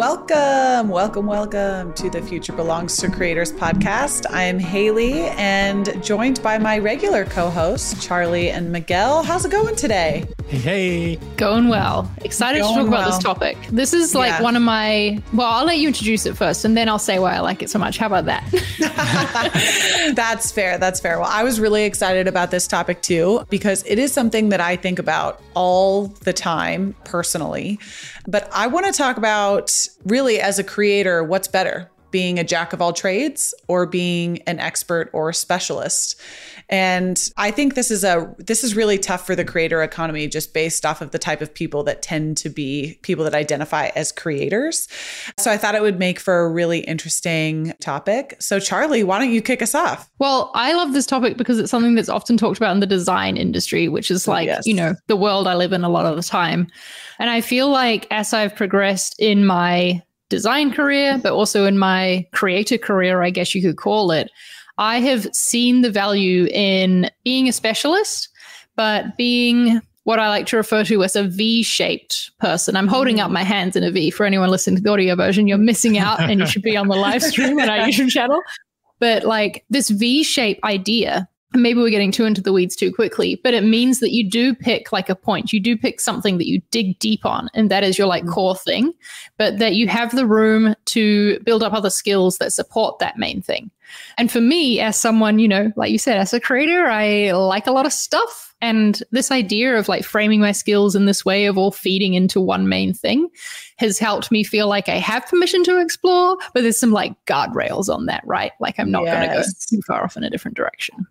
Welcome, welcome, welcome to the Future Belongs to Creators podcast. I'm Haley and joined by my regular co hosts, Charli and Miguel. How's it going today? Hey, hey. Going well. Excited going to talk about this topic. This is like yeah. one of my, well, I'll let you introduce it first and then I'll say why I like it so much. How about that? That's fair. That's fair. Well, I was really excited about this topic too, because it is something that I think about all the time personally. But I want to talk about really as a creator, what's better? Being a jack of all trades or being an expert or a specialist. And I think this is a this is really tough for the creator economy just based off of the type of people that tend to be people that identify as creators. So I thought it would make for a really interesting topic. So Charli, why don't you kick us off? Well, I love this topic because it's something that's often talked about in the design industry, which is like, yes. you know, the world I live in a lot of the time. And I feel like as I've progressed in my design career, but also in my creator career, I guess you could call it, I have seen the value in being a specialist, but being what I like to refer to as a V shaped person. I'm holding mm. up my hands in a V. For anyone listening to the audio version, you're missing out and you should be on the live stream on our YouTube channel. But like this V shape idea maybe we're getting too into the weeds too quickly, but it means that you do pick like a point. You do pick something that you dig deep on, and that is your like mm. core thing, but that you have the room to build up other skills that support that main thing. And for me, as someone, you know, like you said, as a creator, I like a lot of stuff. And this idea of like framing my skills in this way of all feeding into one main thing has helped me feel like I have permission to explore, but there's some like guardrails on that, right? Like I'm not yes. going to go too far off in a different direction.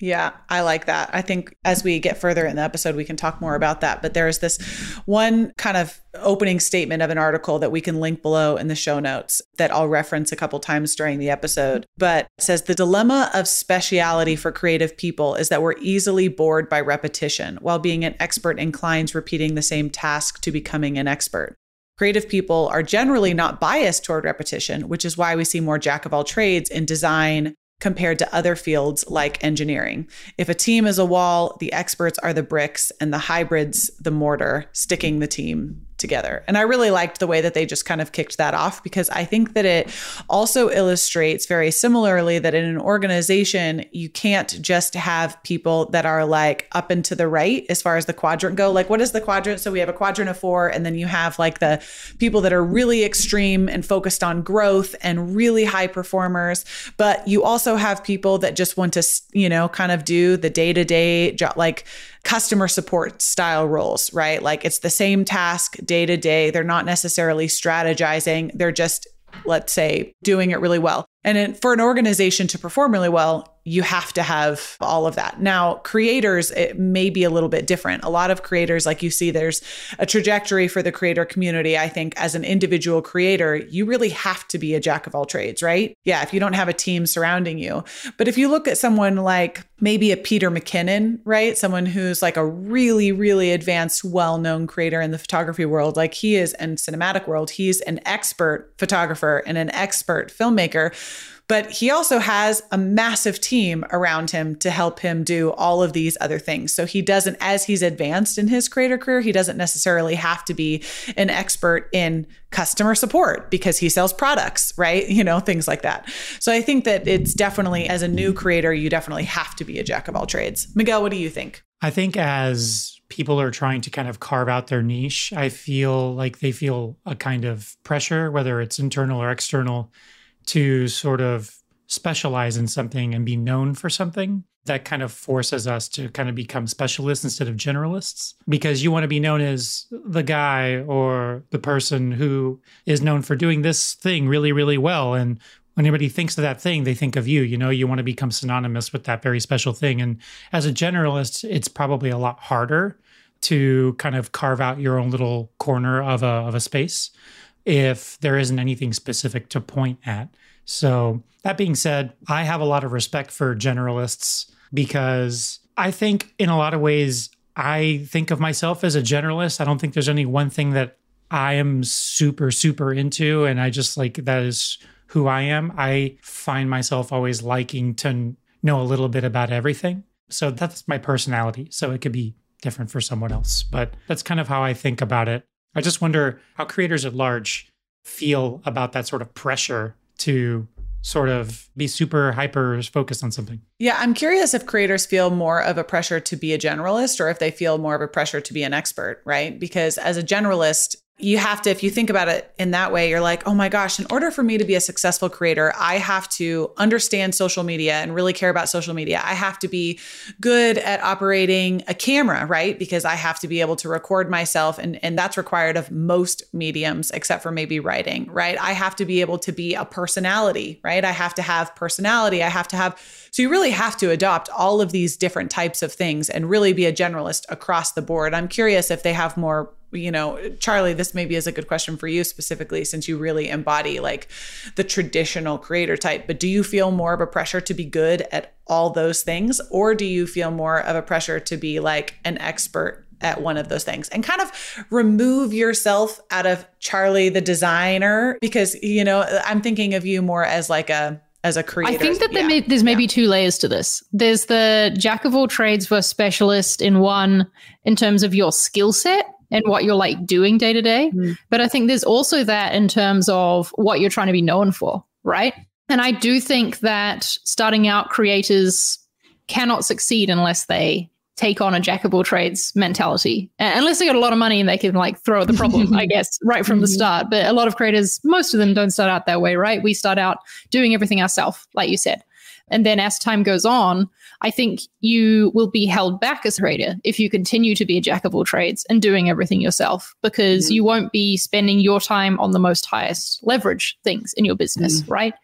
Yeah, I like that. I think as we get further in the episode, we can talk more about that. But there is this one kind of opening statement of an article that we can link below in the show notes that I'll reference a couple times during the episode. But says the dilemma of speciality for creative people is that we're easily bored by repetition, while being an expert inclines repeating the same task to becoming an expert. Creative people are generally not biased toward repetition, which is why we see more jack of all trades in design, compared to other fields like engineering. If a team is a wall, the experts are the bricks and the hybrids the mortar, sticking the team together. And I really liked the way that they just kind of kicked that off because I think that it also illustrates very similarly that in an organization, you can't just have people that are like up and to the right as far as the quadrant go. Like, what is the quadrant? So we have a quadrant of four, and then you have like the people that are really extreme and focused on growth and really high performers. But you also have people that just want to, you know, kind of do the day to day job, like, customer support style roles, right? Like it's the same task day to day. They're not necessarily strategizing, they're just, let's say, doing it really well. And for an organization to perform really well, you have to have all of that. Now, creators, it may be a little bit different. A lot of creators, like you see, there's a trajectory for the creator community. I think as an individual creator, you really have to be a jack of all trades, right? Yeah, if you don't have a team surrounding you. But if you look at someone like maybe a Peter McKinnon, right? Someone who's like a really, really advanced, well known creator in the photography world, like he is, in cinematic world, he's an expert photographer and an expert filmmaker but he also has a massive team around him to help him do all of these other things. So he doesn't, as he's advanced in his creator career, he doesn't necessarily have to be an expert in customer support because he sells products, right? You know, things like that. So I think that it's definitely, as a new creator, you definitely have to be a jack of all trades. Miguel, what do you think? I think as people are trying to kind of carve out their niche, I feel like they feel a kind of pressure, whether it's internal or external, to sort of specialize in something and be known for something that kind of forces us to kind of become specialists instead of generalists. Because you want to be known as the guy or the person who is known for doing this thing really really well. And when anybody thinks of that thing they think of you. You know you want to become synonymous with that very special thing. And as a generalist it's probably a lot harder to kind of carve out your own little corner of a, of a space if there isn't anything specific to point at. So, that being said, I have a lot of respect for generalists because I think in a lot of ways, I think of myself as a generalist. I don't think there's any one thing that I am super, super into. And I just like that is who I am. I find myself always liking to know a little bit about everything. So that's my personality. So it could be different for someone else, but that's kind of how I think about it. I just wonder how creators at large feel about that sort of pressure to sort of be super hyper focused on something. Yeah, I'm curious if creators feel more of a pressure to be a generalist or if they feel more of a pressure to be an expert, right? Because as a generalist, you have to, if you think about it in that way, you're like, oh my gosh, in order for me to be a successful creator, I have to understand social media and really care about social media. I have to be good at operating a camera, right? Because I have to be able to record myself, and, and that's required of most mediums, except for maybe writing, right? I have to be able to be a personality, right? I have to have personality. I have to have, so you really have to adopt all of these different types of things and really be a generalist across the board. I'm curious if they have more you know, Charli, this maybe is a good question for you specifically since you really embody like the traditional creator type. But do you feel more of a pressure to be good at all those things? Or do you feel more of a pressure to be like an expert at one of those things and kind of remove yourself out of Charli the designer? Because, you know, I'm thinking of you more as like a, as a creator. I think that yeah. may, there's maybe yeah. two layers to this. There's the jack of all trades versus specialist in one in terms of your skill set and what you're like doing day to day. Mm. But I think there's also that in terms of what you're trying to be known for, right? And I do think that starting out creators cannot succeed unless they take on a jack of all trades mentality. Unless they got a lot of money and they can like throw at the problem, I guess, right from the mm-hmm. start. But a lot of creators, most of them don't start out that way, right? We start out doing everything ourselves, like you said. And then as time goes on, I think you will be held back as a creator if you continue to be a jack of all trades and doing everything yourself because mm. you won't be spending your time on the most highest leverage things in your business, mm. right?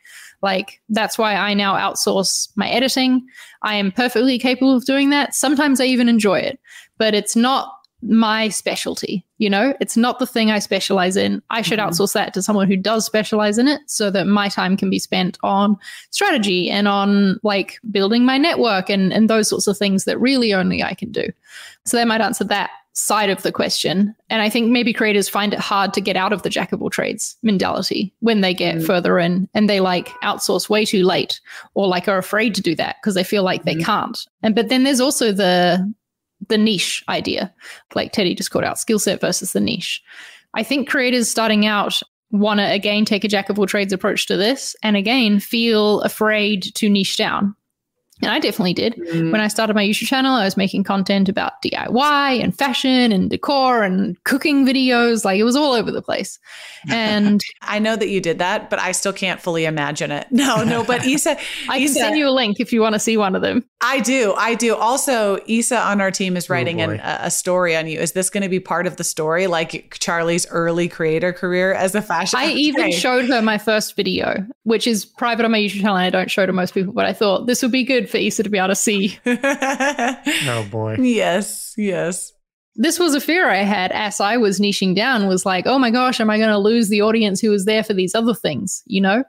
Like that's why I now outsource my editing. I am perfectly capable of doing that. Sometimes I even enjoy it, but it's not my specialty. You know, it's not the thing I specialize in. I should mm-hmm. outsource that to someone who does specialize in it so that my time can be spent on strategy and on like building my network and, and those sorts of things that really only I can do. So they might answer that side of the question. And I think maybe creators find it hard to get out of the jack of all trades mentality when they get mm. further in and they like outsource way too late or like are afraid to do that because they feel like mm. they can't. And but then there's also the the niche idea, like Teddy just called out skill set versus the niche. I think creators starting out want to again take a jack of all trades approach to this and again feel afraid to niche down and I definitely did. Mm. When I started my YouTube channel, I was making content about DIY and fashion and decor and cooking videos. Like it was all over the place. And I know that you did that, but I still can't fully imagine it. No, no, but Isa, I can send you a link if you want to see one of them. I do. I do. Also, Isa on our team is oh, writing oh an, a story on you. Is this going to be part of the story, like Charli's early creator career as a fashion? I even showed her my first video, which is private on my YouTube channel. And I don't show to most people, but I thought this would be good for Issa to be able to see. oh boy. Yes, yes. This was a fear I had as I was niching down was like, oh my gosh, am I going to lose the audience who was there for these other things, you know?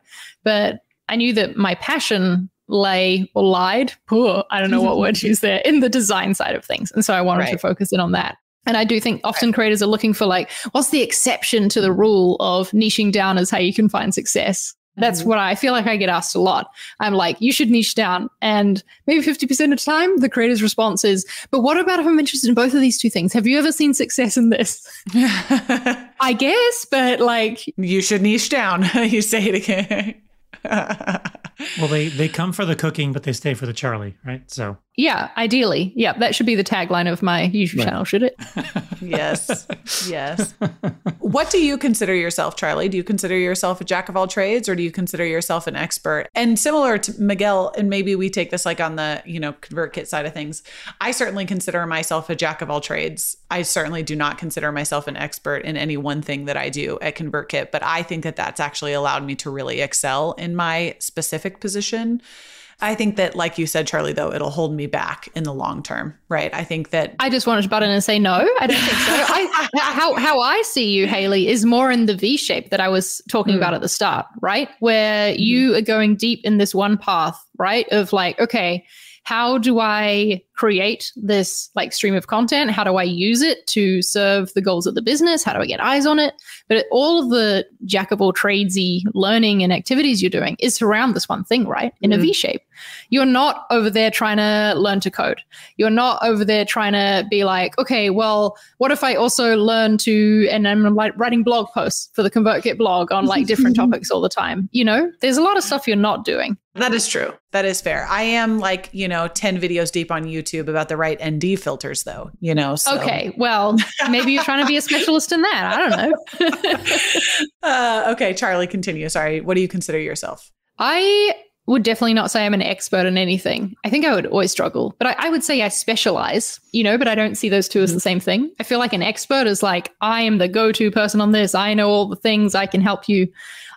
But I knew that my passion lay or lied, poor, I don't know what word to use there, in the design side of things. And so I wanted right. to focus in on that. And I do think often creators are looking for like, what's the exception to the rule of niching down as how you can find success? That's mm-hmm. what I feel like I get asked a lot. I'm like, you should niche down. And maybe 50% of the time, the creator's response is, but what about if I'm interested in both of these two things? Have you ever seen success in this? I guess, but like. You should niche down. you say it again. well, they they come for the cooking, but they stay for the Charli, right? So yeah, ideally, yeah, that should be the tagline of my YouTube right. channel, should it? yes, yes. what do you consider yourself, Charli? Do you consider yourself a jack of all trades, or do you consider yourself an expert? And similar to Miguel, and maybe we take this like on the you know ConvertKit side of things. I certainly consider myself a jack of all trades. I certainly do not consider myself an expert in any one thing that I do at ConvertKit, but I think that that's actually allowed me to really excel in my specific position. I think that, like you said, Charli, though, it'll hold me back in the long term, right? I think that I just wanted to butt in and say no. I don't think so. I, how how I see you, Haley, is more in the V shape that I was talking mm. about at the start, right? Where you are going deep in this one path, right? Of like, okay, how do I create this like stream of content? How do I use it to serve the goals of the business? How do I get eyes on it? But all of the jack of all tradesy learning and activities you're doing is around this one thing, right? In mm-hmm. a V shape. You're not over there trying to learn to code. You're not over there trying to be like, okay, well, what if I also learn to, and I'm like writing blog posts for the ConvertKit blog on like different topics all the time. You know, there's a lot of stuff you're not doing. That is true. That is fair. I am like, you know, 10 videos deep on YouTube about the right ND filters, though, you know. So. Okay. Well, maybe you're trying to be a specialist in that. I don't know. uh, okay. Charli, continue. Sorry. What do you consider yourself? I would definitely not say I'm an expert in anything. I think I would always struggle, but I, I, would say I specialize, you know, but I don't see those two as the same thing. I feel like an expert is like, I am the go to person on this. I know all the things. I can help you.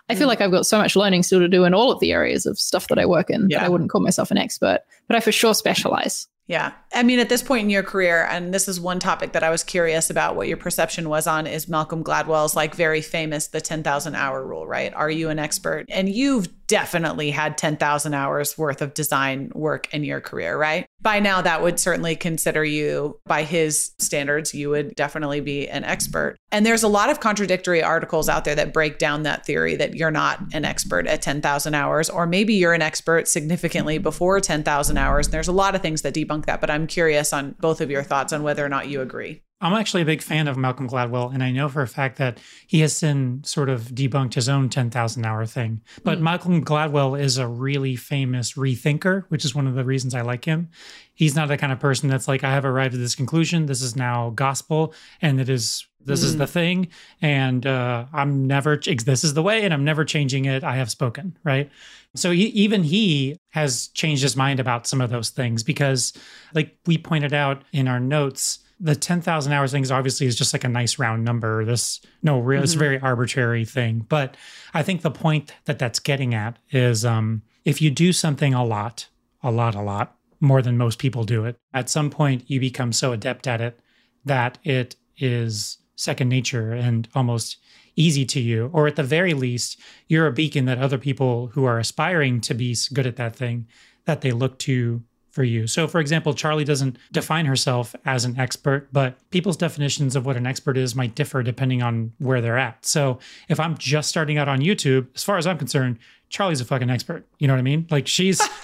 I feel mm. like I've got so much learning still to do in all of the areas of stuff that I work in yeah. that I wouldn't call myself an expert, but I for sure specialize. Yeah. I mean, at this point in your career, and this is one topic that I was curious about what your perception was on is Malcolm Gladwell's like very famous, the 10,000 hour rule, right? Are you an expert? And you've definitely had 10,000 hours worth of design work in your career, right? By now, that would certainly consider you, by his standards, you would definitely be an expert. And there's a lot of contradictory articles out there that break down that theory that you're not an expert at 10,000 hours, or maybe you're an expert significantly before 10,000 hours. And there's a lot of things that debunk that, but I'm curious on both of your thoughts on whether or not you agree. I'm actually a big fan of Malcolm Gladwell, and I know for a fact that he has since sort of debunked his own 10,000 hour thing. But mm. Malcolm Gladwell is a really famous rethinker, which is one of the reasons I like him. He's not the kind of person that's like, I have arrived at this conclusion. This is now gospel, and it is this mm. is the hmm. thing, and uh, I'm never. This is the way, and I'm never changing it. I have spoken, right? So he, even he has changed his mind about some of those things because, like we pointed out in our notes the 10,000 hours thing is obviously is just like a nice round number. This no real, mm-hmm. it's a very arbitrary thing. But I think the point that that's getting at is um, if you do something a lot, a lot, a lot more than most people do it, at some point you become so adept at it that it is second nature and almost easy to you. Or at the very least, you're a beacon that other people who are aspiring to be good at that thing that they look to for you. So, for example, Charli doesn't define herself as an expert, but people's definitions of what an expert is might differ depending on where they're at. So, if I'm just starting out on YouTube, as far as I'm concerned, Charli's a fucking expert. You know what I mean? Like she's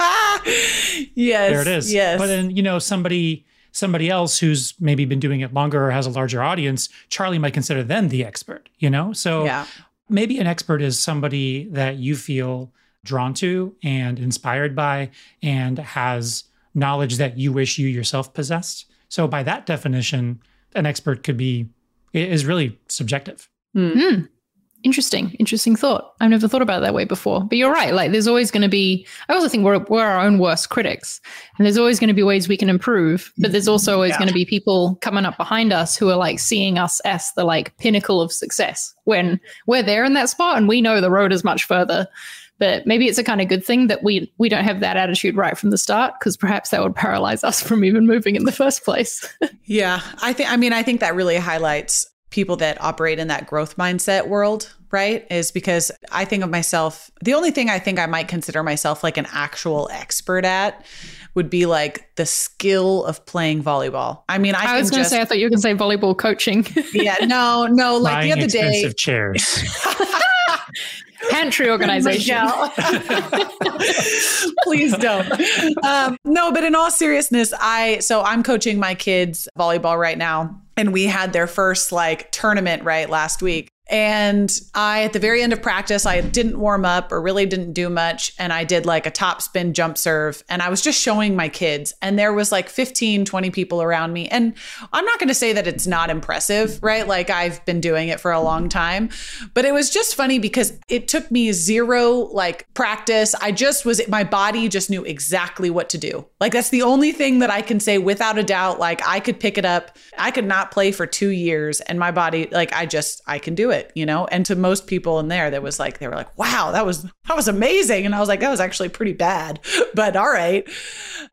yes, there it is. Yes, but then you know somebody somebody else who's maybe been doing it longer or has a larger audience, Charli might consider them the expert. You know, so yeah. maybe an expert is somebody that you feel drawn to and inspired by and has knowledge that you wish you yourself possessed. So by that definition, an expert could be is really subjective. Mm-hmm. Interesting, interesting thought. I've never thought about it that way before. But you're right. Like, there's always going to be. I also think we're we're our own worst critics, and there's always going to be ways we can improve. But there's also always yeah. going to be people coming up behind us who are like seeing us as the like pinnacle of success when we're there in that spot, and we know the road is much further. But maybe it's a kind of good thing that we we don't have that attitude right from the start because perhaps that would paralyze us from even moving in the first place. yeah, I think I mean I think that really highlights people that operate in that growth mindset world, right? Is because I think of myself, the only thing I think I might consider myself like an actual expert at would be like the skill of playing volleyball. I mean, I, I was going to say, I thought you were going to say volleyball coaching. yeah, no, no, like Buying the other day. chairs. pantry organization. Please don't. Um, no, but in all seriousness, I so I'm coaching my kids volleyball right now, and we had their first like tournament right last week. And I, at the very end of practice, I didn't warm up or really didn't do much. And I did like a top spin jump serve. And I was just showing my kids. And there was like 15, 20 people around me. And I'm not going to say that it's not impressive, right? Like I've been doing it for a long time. But it was just funny because it took me zero like practice. I just was, my body just knew exactly what to do. Like that's the only thing that I can say without a doubt. Like I could pick it up. I could not play for two years. And my body, like I just, I can do it it, you know? And to most people in there, that was like, they were like, wow, that was, that was amazing. And I was like, that was actually pretty bad, but all right.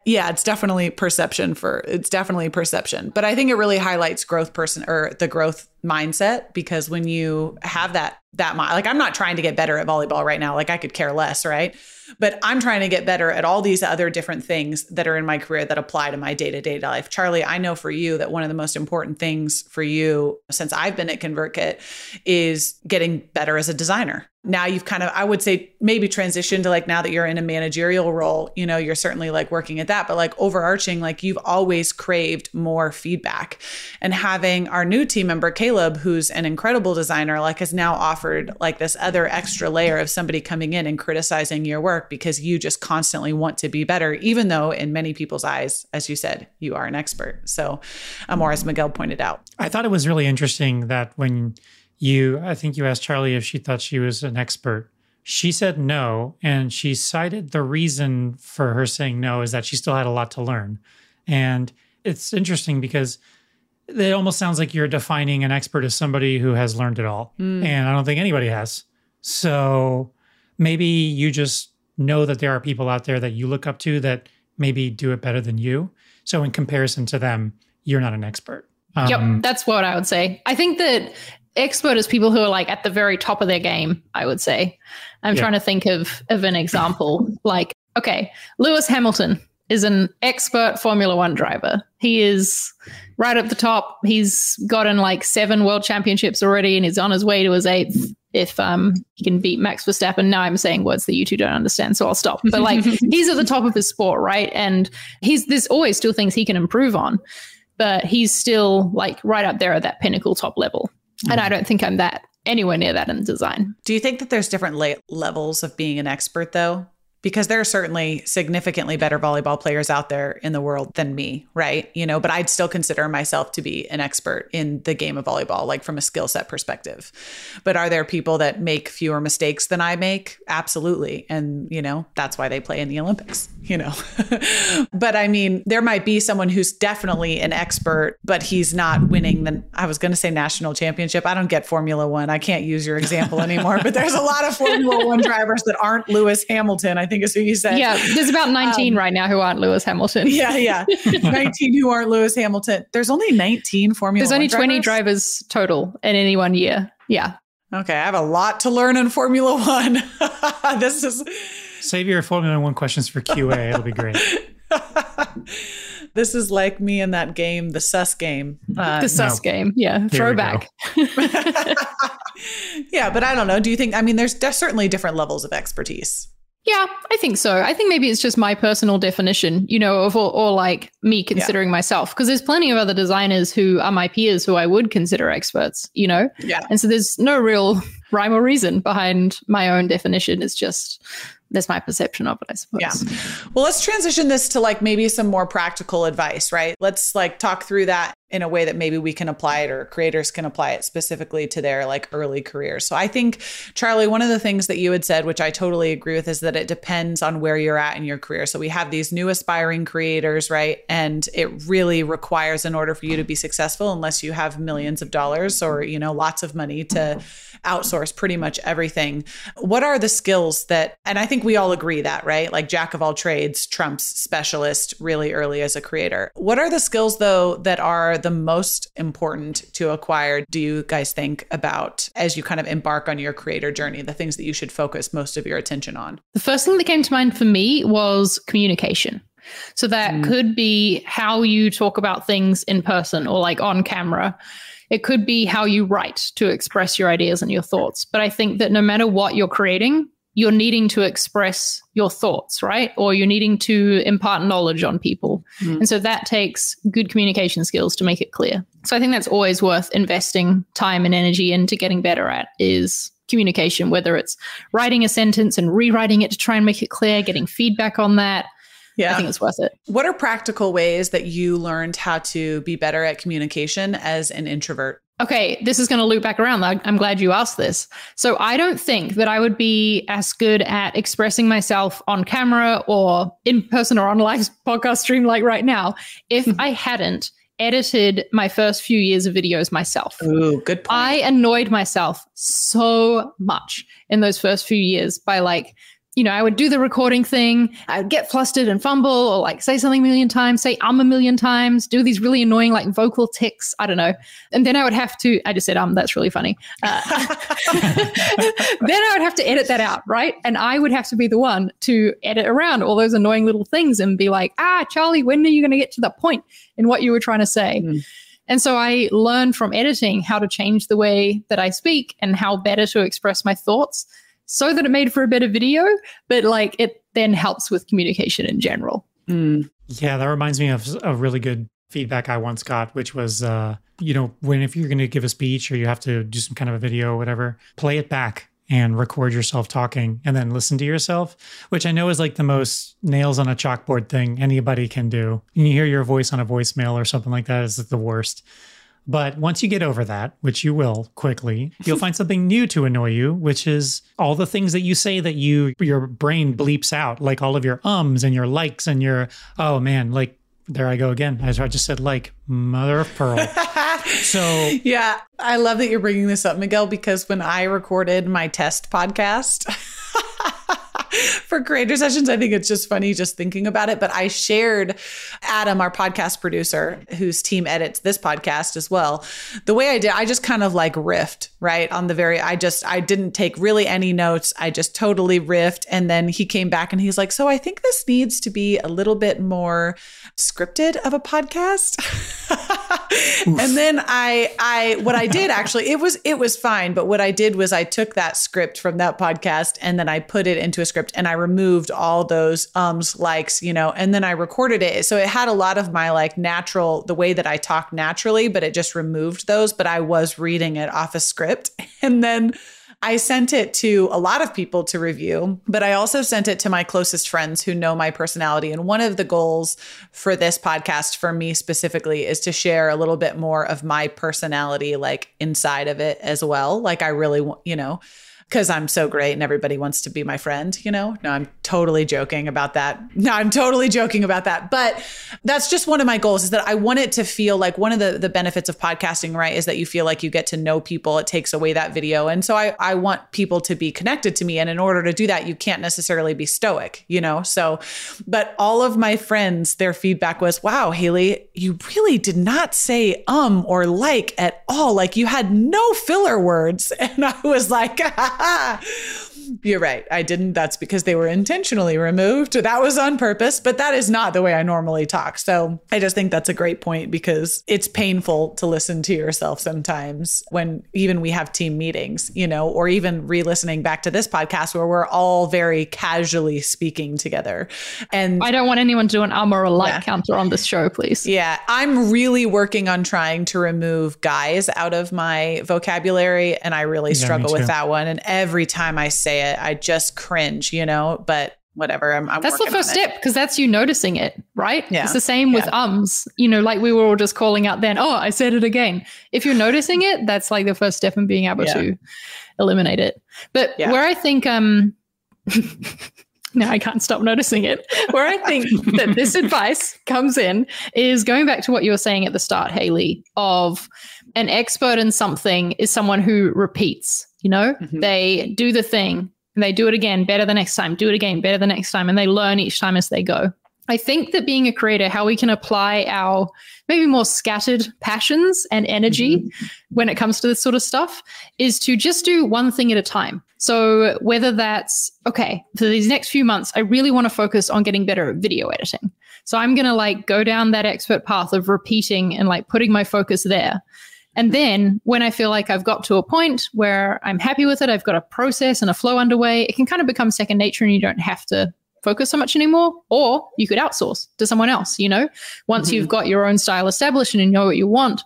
Yeah, it's definitely perception for, it's definitely perception. But I think it really highlights growth person or the growth mindset because when you have that that much. Like I'm not trying to get better at volleyball right now. Like I could care less, right? But I'm trying to get better at all these other different things that are in my career that apply to my day to day life. Charli, I know for you that one of the most important things for you since I've been at ConvertKit is getting better as a designer now you've kind of i would say maybe transitioned to like now that you're in a managerial role you know you're certainly like working at that but like overarching like you've always craved more feedback. And having our new team member caleb who's an incredible designer like has now offered like this other extra layer of somebody coming in and criticizing your work because you just constantly want to be better even though in many people's eyes as you said you are an expert. So um, or as miguel pointed out. I thought it was really interesting that when you i think you asked charli if she thought she was an expert. She said no and she cited the reason for her saying no is that she still had a lot to learn. And it's interesting because it almost sounds like you're defining an expert as somebody who has learned it all. Mm. and i don't think anybody has. So maybe you just know that there are people out there that you look up to that maybe do it better than you. So in comparison to them you're not an expert. Um, yep, that's what I would say. I think that expert is people who are like at the very top of their game, I would say. I'm yeah. trying to think of of an example. like, okay, Lewis Hamilton is an expert Formula One driver. He is right at the top. He's gotten like seven world championships already and he's on his way to his eighth. If um he can beat Max Verstappen. Now I'm saying words that you two don't understand, so I'll stop. But like he's at the top of his sport, right? And he's there's always still things he can improve on, but he's still like right up there at that pinnacle top level. And I mm-hmm. don't think I'm that anywhere near that in design. Do you think that there's different la- levels of being an expert though? Because there are certainly significantly better volleyball players out there in the world than me, right? You know, but I'd still consider myself to be an expert in the game of volleyball, like from a skill set perspective. But are there people that make fewer mistakes than I make? Absolutely. And, you know, that's why they play in the Olympics, you know. but I mean, there might be someone who's definitely an expert, but he's not winning the, I was going to say national championship. I don't get Formula One. I can't use your example anymore, but there's a lot of Formula One drivers that aren't Lewis Hamilton. I think is who you said. Yeah, there's about 19 um, right now who aren't Lewis Hamilton. Yeah, yeah. 19 who aren't Lewis Hamilton. There's only 19 Formula There's only 20 drivers? drivers total in any one year. Yeah. Okay, I have a lot to learn in Formula One. this is save your Formula One questions for QA. It'll be great. this is like me in that game, the sus game. Uh, the sus no. game, yeah, throwback. yeah, but I don't know. Do you think? I mean, there's certainly different levels of expertise. Yeah, I think so. I think maybe it's just my personal definition, you know, of or, or like me considering yeah. myself, because there's plenty of other designers who are my peers who I would consider experts, you know. Yeah. And so there's no real rhyme or reason behind my own definition. It's just that's my perception of it, I suppose. Yeah. Well, let's transition this to like maybe some more practical advice, right? Let's like talk through that in a way that maybe we can apply it or creators can apply it specifically to their like early careers. So I think Charli, one of the things that you had said, which I totally agree with, is that it depends on where you're at in your career. So we have these new aspiring creators, right? And it really requires in order for you to be successful, unless you have millions of dollars or, you know, lots of money to outsource pretty much everything. What are the skills that, and I think we all agree that, right? Like jack of all trades trumps specialist really early as a creator. What are the skills though that are the most important to acquire, do you guys think about as you kind of embark on your creator journey, the things that you should focus most of your attention on? The first thing that came to mind for me was communication. So that mm. could be how you talk about things in person or like on camera. It could be how you write to express your ideas and your thoughts. But I think that no matter what you're creating, you're needing to express your thoughts, right? Or you're needing to impart knowledge on people. Mm. And so that takes good communication skills to make it clear. So I think that's always worth investing time and energy into getting better at is communication, whether it's writing a sentence and rewriting it to try and make it clear, getting feedback on that, yeah. I think it's worth it. What are practical ways that you learned how to be better at communication as an introvert? Okay, this is going to loop back around. I'm glad you asked this. So, I don't think that I would be as good at expressing myself on camera or in person or on a live podcast stream like right now if hmm. I hadn't edited my first few years of videos myself. Ooh, good point. I annoyed myself so much in those first few years by like you know, I would do the recording thing. I would get flustered and fumble or like say something a million times, say um a million times, do these really annoying like vocal ticks. I don't know. And then I would have to, I just said um, that's really funny. Uh, then I would have to edit that out, right? And I would have to be the one to edit around all those annoying little things and be like, ah, Charli, when are you going to get to the point in what you were trying to say? Mm. And so I learned from editing how to change the way that I speak and how better to express my thoughts so that it made for a better video, but like it then helps with communication in general. Mm. Yeah, that reminds me of a really good feedback I once got, which was, uh, you know, when if you're going to give a speech or you have to do some kind of a video or whatever, play it back and record yourself talking and then listen to yourself, which I know is like the most nails on a chalkboard thing anybody can do. And you hear your voice on a voicemail or something like that is the worst. But once you get over that, which you will quickly, you'll find something new to annoy you, which is all the things that you say that you your brain bleeps out, like all of your ums and your likes and your oh man, like there I go again. As I just said, like mother of pearl. so yeah, I love that you're bringing this up, Miguel, because when I recorded my test podcast. for creator sessions. I think it's just funny just thinking about it. But I shared Adam, our podcast producer, whose team edits this podcast as well. The way I did, I just kind of like riffed, right? On the very, I just, I didn't take really any notes. I just totally riffed. And then he came back and he's like, So I think this needs to be a little bit more scripted of a podcast. and then I, I, what I did actually, it was, it was fine. But what I did was I took that script from that podcast and then I put it into a script and I removed all those ums, likes, you know, and then I recorded it. So it had a lot of my like natural, the way that I talk naturally, but it just removed those. But I was reading it off a script. And then I sent it to a lot of people to review, but I also sent it to my closest friends who know my personality. And one of the goals for this podcast, for me specifically, is to share a little bit more of my personality, like inside of it as well. Like, I really, want, you know, because I'm so great and everybody wants to be my friend, you know? No, I'm totally joking about that. No, I'm totally joking about that. But that's just one of my goals is that I want it to feel like one of the, the benefits of podcasting, right, is that you feel like you get to know people. It takes away that video. And so I, I want people to be connected to me. And in order to do that, you can't necessarily be stoic, you know? So, but all of my friends, their feedback was, wow, Haley, you really did not say um or like at all. Like you had no filler words. And I was like, 啊。You're right. I didn't. That's because they were intentionally removed. That was on purpose, but that is not the way I normally talk. So I just think that's a great point because it's painful to listen to yourself sometimes when even we have team meetings, you know, or even re listening back to this podcast where we're all very casually speaking together. And I don't want anyone to do an um or a like yeah. counter on this show, please. Yeah. I'm really working on trying to remove guys out of my vocabulary. And I really yeah, struggle with that one. And every time I say it, I just cringe, you know, but whatever. I'm, I'm that's the first step because that's you noticing it, right? Yeah. It's the same with ums, you know, like we were all just calling out then, oh, I said it again. If you're noticing it, that's like the first step in being able yeah. to eliminate it. But yeah. where I think, um, now I can't stop noticing it. Where I think that this advice comes in is going back to what you were saying at the start, Haley, of an expert in something is someone who repeats, you know, mm-hmm. they do the thing and they do it again better the next time, do it again better the next time, and they learn each time as they go. I think that being a creator, how we can apply our maybe more scattered passions and energy mm-hmm. when it comes to this sort of stuff is to just do one thing at a time. So, whether that's okay, for these next few months, I really want to focus on getting better at video editing. So, I'm going to like go down that expert path of repeating and like putting my focus there. And then when I feel like I've got to a point where I'm happy with it, I've got a process and a flow underway, it can kind of become second nature and you don't have to focus so much anymore. Or you could outsource to someone else, you know, once mm-hmm. you've got your own style established and you know what you want.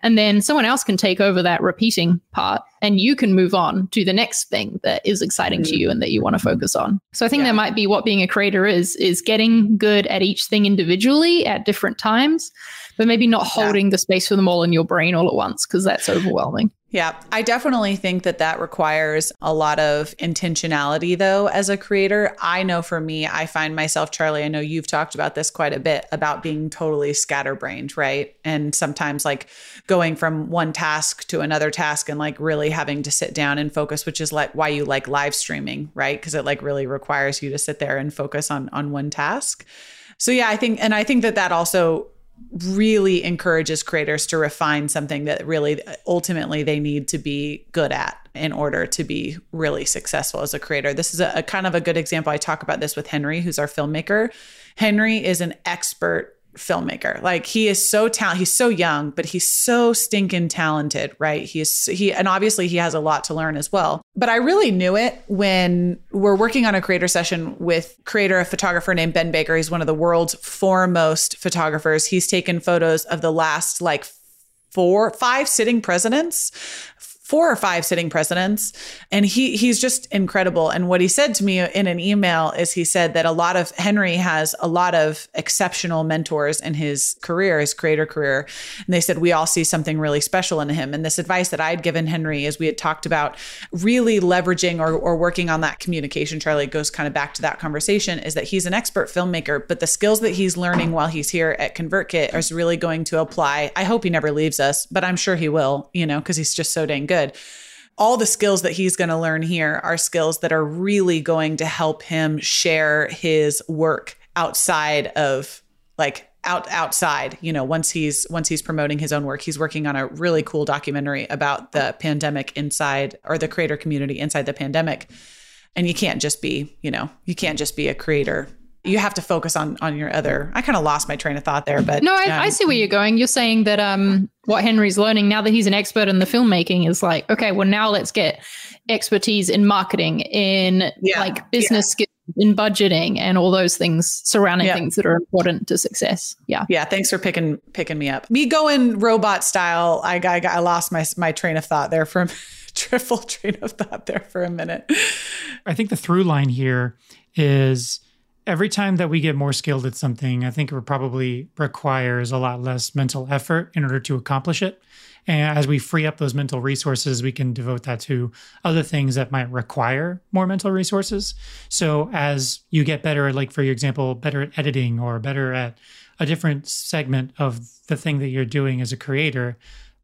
And then someone else can take over that repeating part and you can move on to the next thing that is exciting mm-hmm. to you and that you want to focus on. So I think yeah. that might be what being a creator is, is getting good at each thing individually at different times but maybe not holding yeah. the space for them all in your brain all at once because that's overwhelming. Yeah, I definitely think that that requires a lot of intentionality, though, as a creator. I know for me, I find myself, Charli, I know you've talked about this quite a bit about being totally scatterbrained, right? And sometimes like going from one task to another task and like really having to sit down and focus, which is like why you like live streaming, right? Because it like really requires you to sit there and focus on on one task. So yeah, I think, and I think that that also really encourages creators to refine something that really ultimately they need to be good at in order to be really successful as a creator. This is a, a kind of a good example. I talk about this with Henry, who's our filmmaker. Henry is an expert filmmaker. Like he is so talented. He's so young, but he's so stinking talented, right? He's he and obviously he has a lot to learn as well. But I really knew it when we're working on a creator session with creator, a photographer named Ben Baker. He's one of the world's foremost photographers. He's taken photos of the last like four, five sitting presidents four or five sitting presidents. And he he's just incredible. And what he said to me in an email is he said that a lot of Henry has a lot of exceptional mentors in his career his creator career. And they said we all see something really special in him. And this advice that I'd given Henry is we had talked about really leveraging or, or working on that communication Charli goes kind of back to that conversation is that he's an expert filmmaker but the skills that he's learning while he's here at ConvertKit is really going to apply. I hope he never leaves us but I'm sure he will you know because he's just so dang good good. All the skills that he's going to learn here are skills that are really going to help him share his work outside of like out outside you know once he's once he's promoting his own work. He's working on a really cool documentary about the pandemic inside or the creator community inside the pandemic. And you can't just be you know you can't just be a creator you have to focus on on your other i kind of lost my train of thought there but no I, um, I, see where you're going. You're saying that um what henry's learning now that he's an expert in the filmmaking is like okay well now let's get expertise in marketing in yeah, like business yeah. skills in budgeting and all those things surrounding yeah. things that are important to success. Yeah. Yeah thanks for picking picking me up. Me going robot style i i, I lost my my train of thought there for triple train of thought there for a minute. I think the through line here is every time that we get more skilled at something, I think it probably requires a lot less mental effort in order to accomplish it. And as we free up those mental resources, we can devote that to other things that might require more mental resources. So as you get better, like for your example, better at editing or better at a different segment of the thing that you're doing as a creator,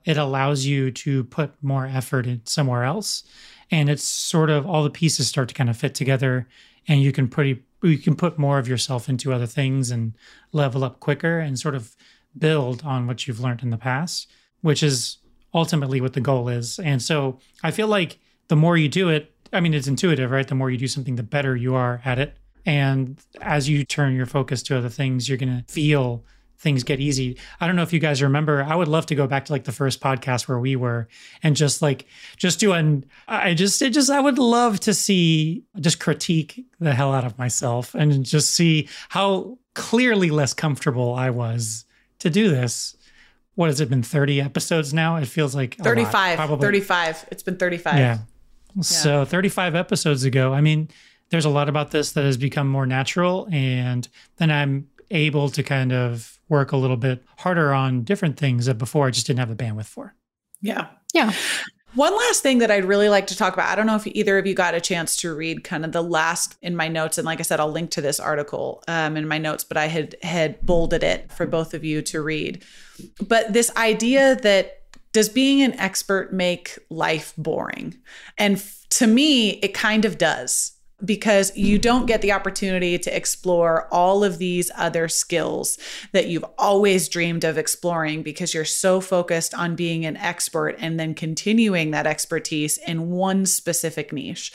it allows you to put more effort in somewhere else. And it's sort of all the pieces start to kind of fit together and you can pretty you can put more of yourself into other things and level up quicker and sort of build on what you've learned in the past, which is ultimately what the goal is. And so I feel like the more you do it, I mean, it's intuitive, right? The more you do something, the better you are at it. And as you turn your focus to other things, you're going to feel things get easy. I don't know if you guys remember. I would love to go back to like the first podcast where we were and just like just do an I just it just I would love to see just critique the hell out of myself and just see how clearly less comfortable I was to do this. What has it been 30 episodes now? It feels like 35. Lot, 35. It's been 35. Yeah. yeah. So 35 episodes ago, I mean, there's a lot about this that has become more natural and then I'm able to kind of work a little bit harder on different things that before I just didn't have the bandwidth for. Yeah. Yeah. One last thing that I'd really like to talk about. I don't know if either of you got a chance to read kind of the last in my notes, and like I said, I'll link to this article um, in my notes. But I had had bolded it for both of you to read. But this idea that does being an expert make life boring? And f- to me, it kind of does because you don't get the opportunity to explore all of these other skills that you've always dreamed of exploring because you're so focused on being an expert and then continuing that expertise in one specific niche.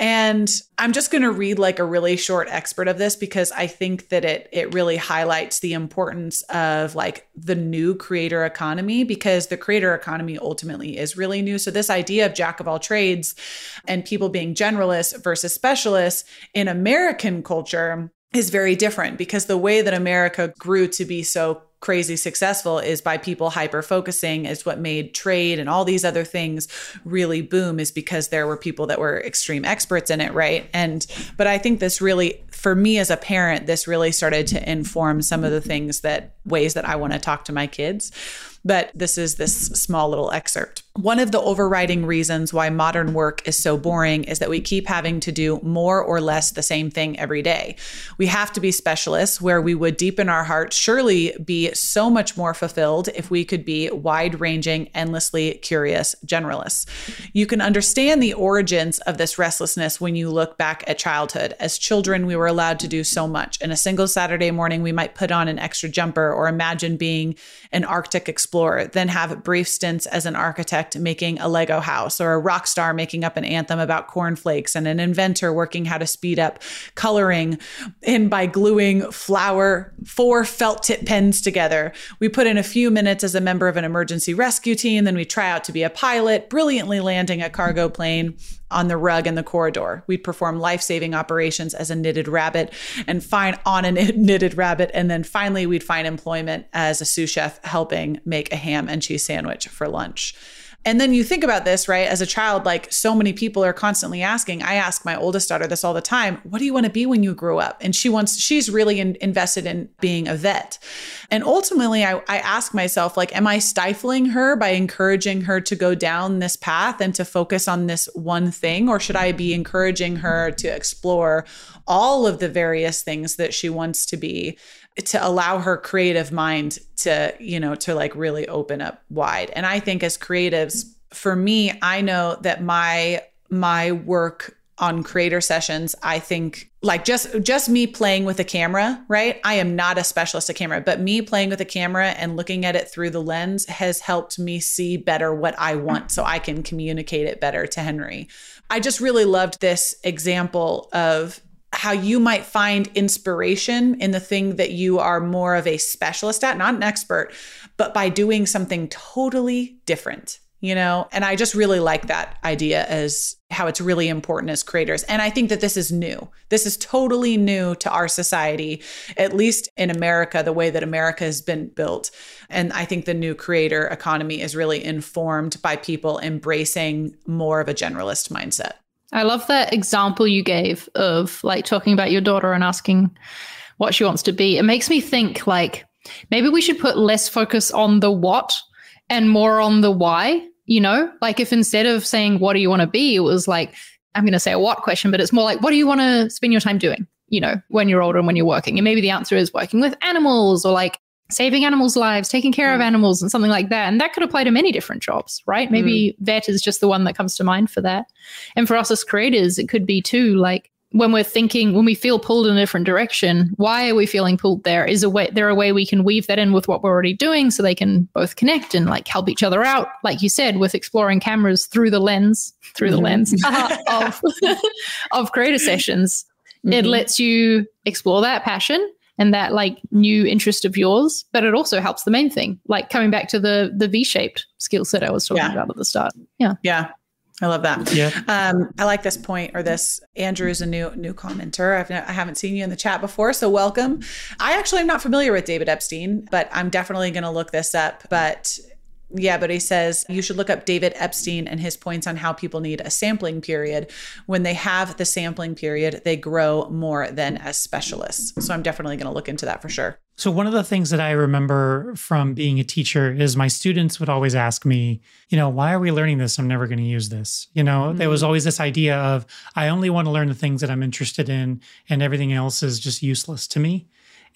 And I'm just going to read like a really short expert of this because I think that it it really highlights the importance of like the new creator economy because the creator economy ultimately is really new. So this idea of jack of all trades and people being generalists versus specialists in American culture is very different because the way that America grew to be so crazy successful is by people hyper focusing is what made trade and all these other things really boom is because there were people that were extreme experts in it right? And but i think this really for me as a parent this really started to inform some of the things that ways that i want to talk to my kids But this is this small little excerpt. One of the overriding reasons why modern work is so boring is that we keep having to do more or less the same thing every day. We have to be specialists where we would deep in our hearts surely be so much more fulfilled if we could be wide ranging, endlessly curious generalists. You can understand the origins of this restlessness when you look back at childhood. As children, we were allowed to do so much. In a single Saturday morning, we might put on an extra jumper or imagine being an Arctic explorer, then have brief stints as an architect making a Lego house or a rock star making up an anthem about cornflakes and an inventor working how to speed up coloring in by gluing flour four felt tip pens together. We put in a few minutes as a member of an emergency rescue team, then we try out to be a pilot, brilliantly landing a cargo plane on the rug in the corridor. We'd perform life saving operations as a knitted rabbit and find on a knitted rabbit. And then finally, we'd find employment as a sous chef helping make a ham and cheese sandwich for lunch. And then you think about this, right? As a child, like so many people are constantly asking. I ask my oldest daughter this all the time What do you want to be when you grow up? And she wants, she's really in, invested in being a vet. And ultimately, I, I ask myself, like, am I stifling her by encouraging her to go down this path and to focus on this one thing? Or should I be encouraging her to explore all of the various things that she wants to be? To allow her creative mind to you know to like really open up wide. And i think as creatives for me i know that my my work on creator sessions i think like just just me playing with a camera right? I am not a specialist at camera but me playing with a camera and looking at it through the lens has helped me see better what i want so i can communicate it better to henry. I just really loved this example of how you might find inspiration in the thing that you are more of a specialist at, not an expert, but by doing something totally different, you know? And I just really like that idea as how it's really important as creators. And I think that this is new. This is totally new to our society, at least in America, the way that America has been built. And I think the new creator economy is really informed by people embracing more of a generalist mindset. I love that example you gave of like talking about your daughter and asking what she wants to be. It makes me think like maybe we should put less focus on the what and more on the why, you know? Like if instead of saying what do you want to be, it was like I'm going to say a what question, but it's more like what do you want to spend your time doing? You know, when you're older and when you're working. And maybe the answer is working with animals or like saving animals' lives, taking care mm. of animals, and something like that. And that could apply to many different jobs, right? Maybe mm. vet is just the one that comes to mind for that. And for us as creators, it could be too like when we're thinking, when we feel pulled in a different direction, why are we feeling pulled there? Is a way there a way we can weave that in with what we're already doing so they can both connect and like help each other out, like you said, with exploring cameras through the lens, through the lens of of creator sessions. Mm-hmm. It lets you explore that passion and that like new interest of yours but it also helps the main thing like coming back to the the v-shaped skill set i was talking yeah. about at the start yeah yeah I love that. Yeah. Um, I like this point or this. Andrew is a new new commenter. I've I haven't seen you in the chat before, so welcome. I actually am not familiar with David Epstein, but I'm definitely going to look this up. But yeah, but he says you should look up David Epstein and his points on how people need a sampling period. When they have the sampling period, they grow more than as specialists. So I'm definitely going to look into that for sure. So, one of the things that I remember from being a teacher is my students would always ask me, you know, why are we learning this? I'm never going to use this. You know, mm-hmm. there was always this idea of, I only want to learn the things that I'm interested in, and everything else is just useless to me.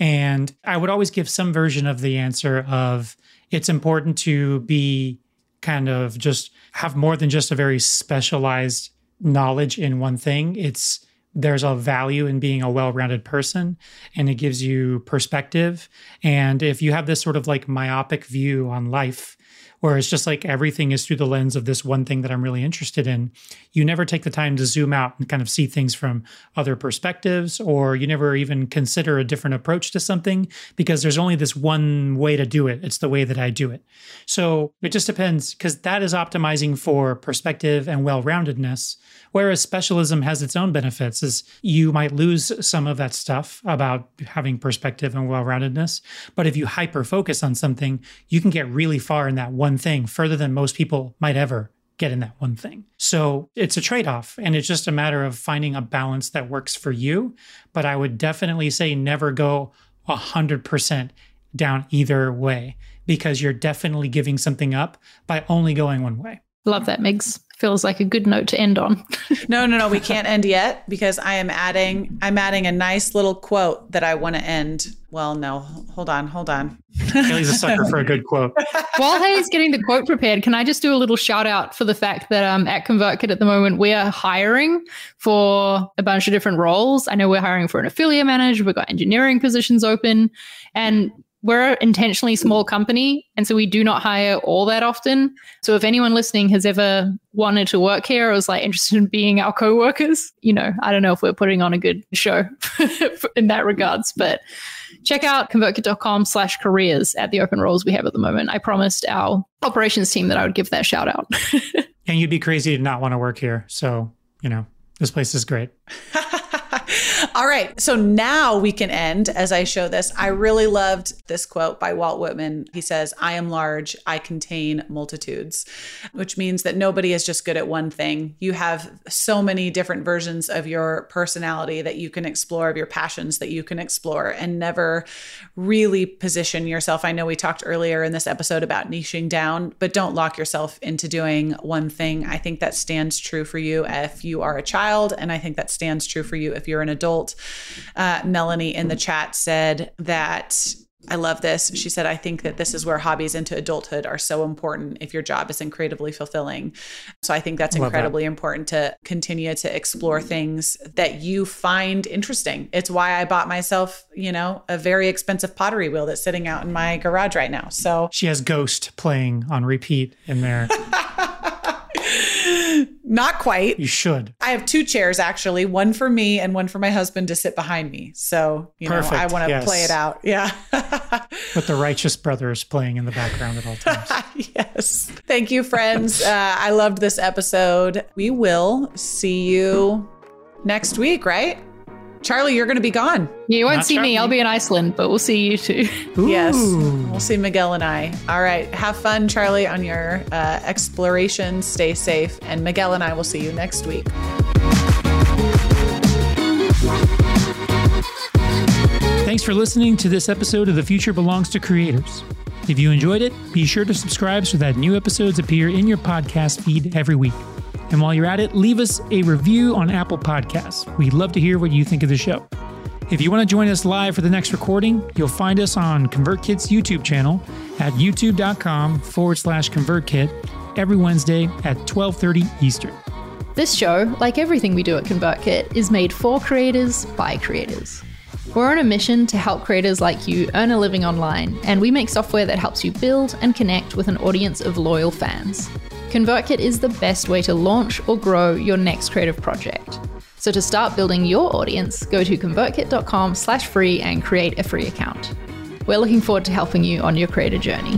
And I would always give some version of the answer of, it's important to be kind of just have more than just a very specialized knowledge in one thing. It's there's a value in being a well-rounded person and it gives you perspective and if you have this sort of like myopic view on life where it's just like everything is through the lens of this one thing that I'm really interested in. You never take the time to zoom out and kind of see things from other perspectives, or you never even consider a different approach to something because there's only this one way to do it. It's the way that I do it. So it just depends because that is optimizing for perspective and well roundedness. Whereas specialism has its own benefits, is you might lose some of that stuff about having perspective and well roundedness. But if you hyper focus on something, you can get really far in that one one thing further than most people might ever get in that one thing. So it's a trade off, and it's just a matter of finding a balance that works for you. But I would definitely say never go 100% down either way because you're definitely giving something up by only going one way. Love that, Migs. Feels like a good note to end on. no, no, no, we can't end yet because I am adding I'm adding a nice little quote that I want to end. Well, no, hold on, hold on. Haley's a sucker for a good quote. While Hayes getting the quote prepared, can I just do a little shout out for the fact that um, at ConvertKit at the moment we are hiring for a bunch of different roles. I know we're hiring for an affiliate manager. We've got engineering positions open, and we're an intentionally small hmm. company and so we do not hire all that often. So if anyone listening has ever wanted to work here or is like interested in being our co-workers you know i don't know if we're putting on a good show in that regards but check out convertkit.com slash careers at the open roles we have at the moment. I promised our operations team that i would give that shout out. And you'd be crazy to not want to work here. So you know this place is great All right. So now we can end as I show this. I really loved this quote by Walt Whitman. He says, I am large, I contain multitudes, which means that nobody is just good at one thing. You have so many different versions of your personality that you can explore, of your passions that you can explore, and never really position yourself. I know we talked earlier in this episode about niching down, but don't lock yourself into doing one thing. I think that stands true for you if you are a child, and I think that stands true for you if you're an adult. Uh, Melanie in the chat said that I love this. She said, I think that this is where hobbies into adulthood are so important if your job isn't creatively fulfilling. So I think that's love incredibly that. important to continue to explore things that you find interesting. It's why I bought myself, you know, a very expensive pottery wheel that's sitting out in my garage right now. So she has Ghost playing on repeat in there. Not quite. You should. I have two chairs actually, one for me and one for my husband to sit behind me. So, you Perfect. know, I want to yes. play it out. Yeah. With the Righteous Brothers playing in the background at all times. yes. Thank you, friends. Uh, I loved this episode. We will see you next week, right? Charli, you're going to be gone. You won't Not see Charli. me. I'll be in Iceland, but we'll see you too. yes. We'll see Miguel and I. All right. Have fun, Charli, on your uh, exploration. Stay safe. And Miguel and I will see you next week. Thanks for listening to this episode of The Future Belongs to Creators. If you enjoyed it, be sure to subscribe so that new episodes appear in your podcast feed every week. And while you're at it, leave us a review on Apple Podcasts. We'd love to hear what you think of the show. If you want to join us live for the next recording, you'll find us on ConvertKit's YouTube channel at youtube.com forward slash ConvertKit every Wednesday at 1230 Eastern. This show, like everything we do at ConvertKit, is made for creators by creators. We're on a mission to help creators like you earn a living online, and we make software that helps you build and connect with an audience of loyal fans. ConvertKit is the best way to launch or grow your next creative project. So to start building your audience, go to convertkit.com slash free and create a free account. We're looking forward to helping you on your creator journey.